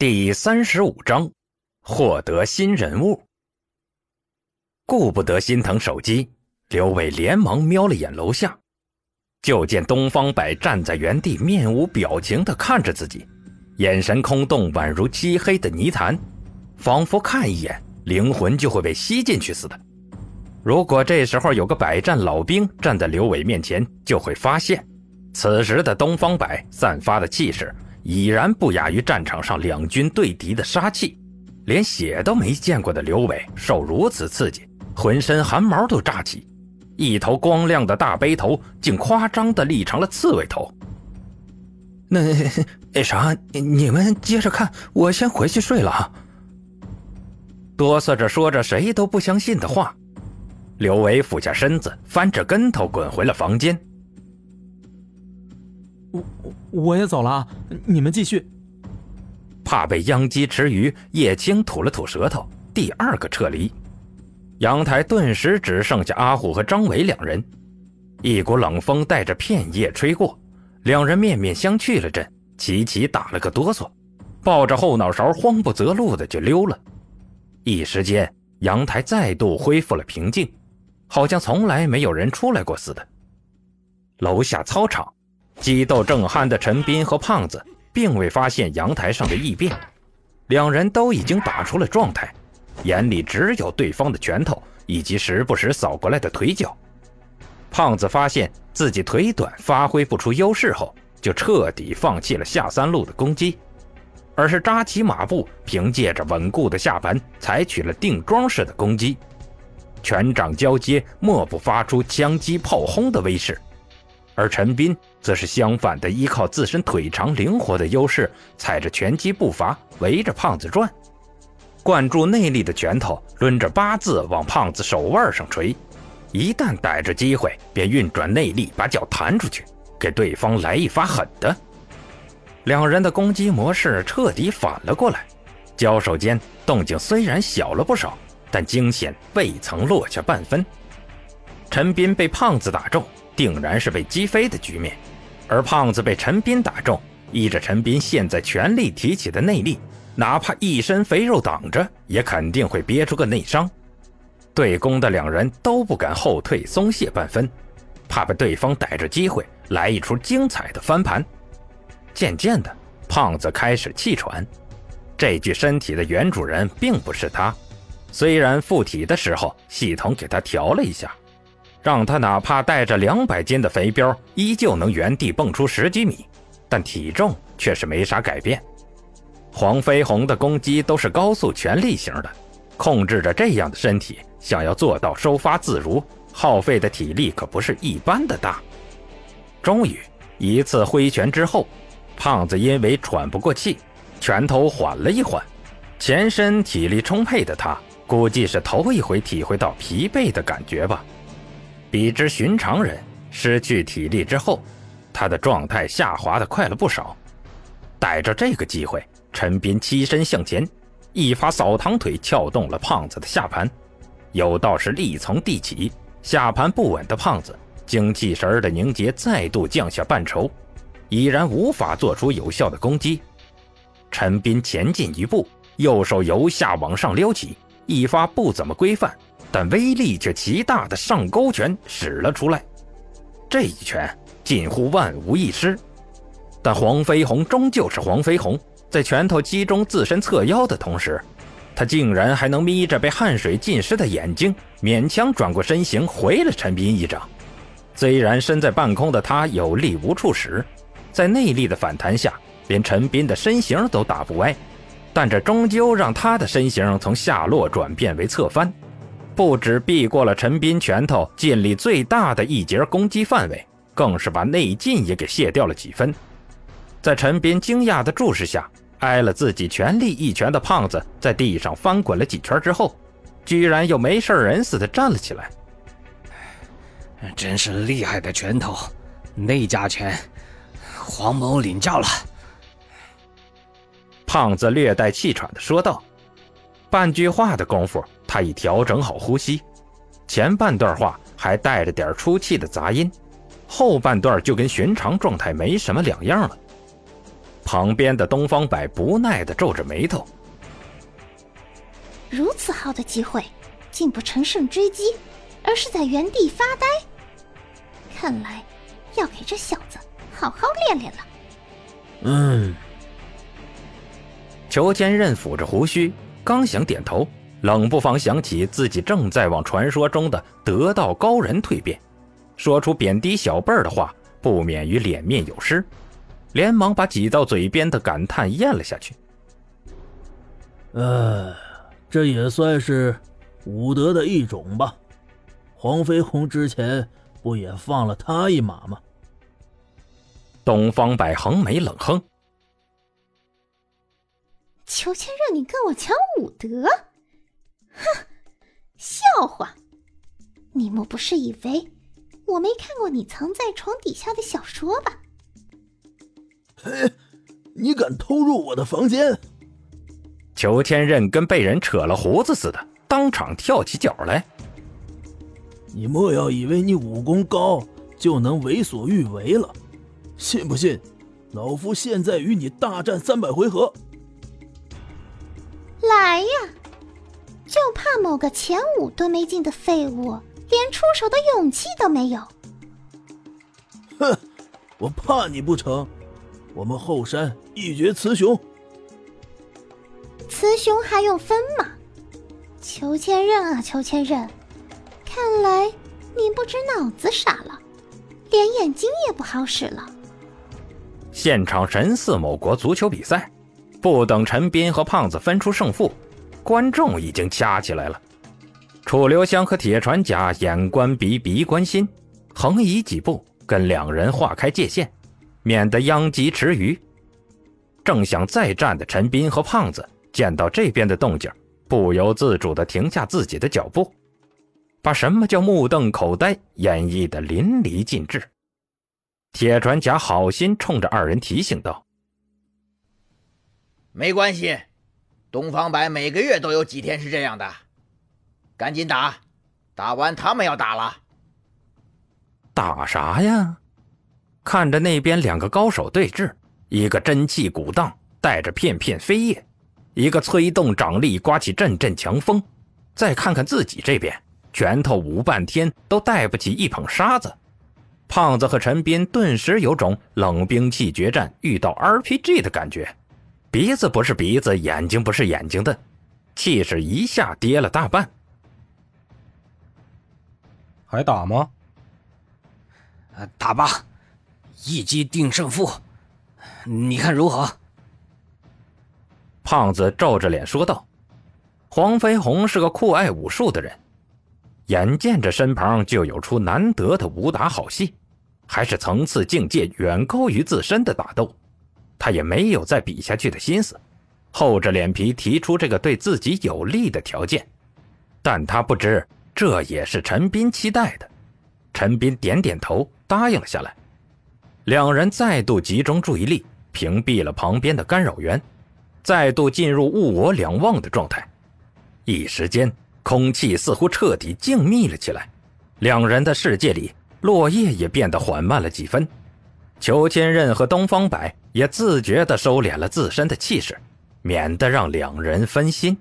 第三十五章，获得新人物。顾不得心疼手机，刘伟连忙瞄了眼楼下，就见东方白站在原地，面无表情的看着自己，眼神空洞，宛如漆黑的泥潭，仿佛看一眼灵魂就会被吸进去似的。如果这时候有个百战老兵站在刘伟面前，就会发现，此时的东方白散发的气势。已然不亚于战场上两军对敌的杀气，连血都没见过的刘伟受如此刺激，浑身汗毛都炸起，一头光亮的大背头竟夸张的立成了刺猬头。那那啥，你们接着看，我先回去睡了啊。哆嗦着说着谁都不相信的话，刘伟俯下身子，翻着跟头滚回了房间。我我也走了，你们继续。怕被殃及池鱼，叶青吐了吐舌头，第二个撤离。阳台顿时只剩下阿虎和张伟两人，一股冷风带着片叶吹过，两人面面相觑了阵，齐齐打了个哆嗦，抱着后脑勺慌不择路的就溜了。一时间，阳台再度恢复了平静，好像从来没有人出来过似的。楼下操场。激斗正酣的陈斌和胖子并未发现阳台上的异变，两人都已经打出了状态，眼里只有对方的拳头以及时不时扫过来的腿脚。胖子发现自己腿短，发挥不出优势后，就彻底放弃了下三路的攻击，而是扎起马步，凭借着稳固的下盘，采取了定桩式的攻击，拳掌交接，莫不发出枪击炮轰的威势。而陈斌则是相反的，依靠自身腿长灵活的优势，踩着拳击步伐围着胖子转，灌注内力的拳头抡着八字往胖子手腕上锤，一旦逮着机会，便运转内力把脚弹出去，给对方来一发狠的。两人的攻击模式彻底反了过来，交手间动静虽然小了不少，但惊险未曾落下半分。陈斌被胖子打中。定然是被击飞的局面，而胖子被陈斌打中，依着陈斌现在全力提起的内力，哪怕一身肥肉挡着，也肯定会憋出个内伤。对攻的两人都不敢后退松懈半分，怕被对方逮着机会来一出精彩的翻盘。渐渐的，胖子开始气喘，这具身体的原主人并不是他，虽然附体的时候系统给他调了一下。让他哪怕带着两百斤的肥膘，依旧能原地蹦出十几米，但体重却是没啥改变。黄飞鸿的攻击都是高速全力型的，控制着这样的身体，想要做到收发自如，耗费的体力可不是一般的大。终于一次挥拳之后，胖子因为喘不过气，拳头缓了一缓。前身体力充沛的他，估计是头一回体会到疲惫的感觉吧。比之寻常人失去体力之后，他的状态下滑的快了不少。逮着这个机会，陈斌起身向前，一发扫堂腿撬动了胖子的下盘，有道是力从地起，下盘不稳的胖子精气神的凝结再度降下半筹，已然无法做出有效的攻击。陈斌前进一步，右手由下往上撩起，一发不怎么规范。但威力却极大的上勾拳使了出来，这一拳近乎万无一失。但黄飞鸿终究是黄飞鸿，在拳头击中自身侧腰的同时，他竟然还能眯着被汗水浸湿的眼睛，勉强转过身形回了陈斌一掌。虽然身在半空的他有力无处使，在内力的反弹下，连陈斌的身形都打不歪，但这终究让他的身形从下落转变为侧翻。不止避过了陈斌拳头劲力最大的一节攻击范围，更是把内劲也给卸掉了几分。在陈斌惊讶的注视下，挨了自己全力一拳的胖子在地上翻滚了几圈之后，居然又没事人似的站了起来。真是厉害的拳头，内家拳，黄某领教了。胖子略带气喘的说道。半句话的功夫，他已调整好呼吸，前半段话还带着点出气的杂音，后半段就跟寻常状态没什么两样了。旁边的东方白不耐地皱着眉头。如此好的机会，竟不乘胜追击，而是在原地发呆。看来要给这小子好好练练了。嗯。裘千仞抚着胡须，刚想点头，冷不防想起自己正在往传说中的得道高人蜕变，说出贬低小辈儿的话，不免于脸面有失，连忙把挤到嘴边的感叹咽了下去。呃，这也算是武德的一种吧。黄飞鸿之前不也放了他一马吗？东方白横眉冷哼。裘千仞，你跟我抢武德？哼，笑话！你莫不是以为我没看过你藏在床底下的小说吧？嘿，你敢偷入我的房间？裘千仞跟被人扯了胡子似的，当场跳起脚来。你莫要以为你武功高就能为所欲为了，信不信？老夫现在与你大战三百回合！来呀！就怕某个前五都没进的废物，连出手的勇气都没有。哼，我怕你不成？我们后山一决雌雄。雌雄还用分吗？裘千仞啊，裘千仞，看来你不止脑子傻了，连眼睛也不好使了。现场神似某国足球比赛。不等陈斌和胖子分出胜负，观众已经掐起来了。楚留香和铁船甲眼观鼻，鼻观心，横移几步，跟两人划开界限，免得殃及池鱼。正想再战的陈斌和胖子见到这边的动静，不由自主地停下自己的脚步，把什么叫目瞪口呆演绎得淋漓尽致。铁船甲好心冲着二人提醒道。没关系，东方白每个月都有几天是这样的。赶紧打，打完他们要打了。打啥呀？看着那边两个高手对峙，一个真气鼓荡，带着片片飞叶；一个催动掌力，刮起阵阵强风。再看看自己这边，拳头舞半天都带不起一捧沙子。胖子和陈斌顿时有种冷兵器决战遇到 RPG 的感觉。鼻子不是鼻子，眼睛不是眼睛的，气势一下跌了大半。还打吗？打吧，一击定胜负，你看如何？胖子皱着脸说道：“黄飞鸿是个酷爱武术的人，眼见着身旁就有出难得的武打好戏，还是层次境界远高于自身的打斗。”他也没有再比下去的心思，厚着脸皮提出这个对自己有利的条件，但他不知这也是陈斌期待的。陈斌点点头，答应了下来。两人再度集中注意力，屏蔽了旁边的干扰源，再度进入物我两忘的状态。一时间，空气似乎彻底静谧了起来，两人的世界里，落叶也变得缓慢了几分。裘千仞和东方白也自觉地收敛了自身的气势，免得让两人分心。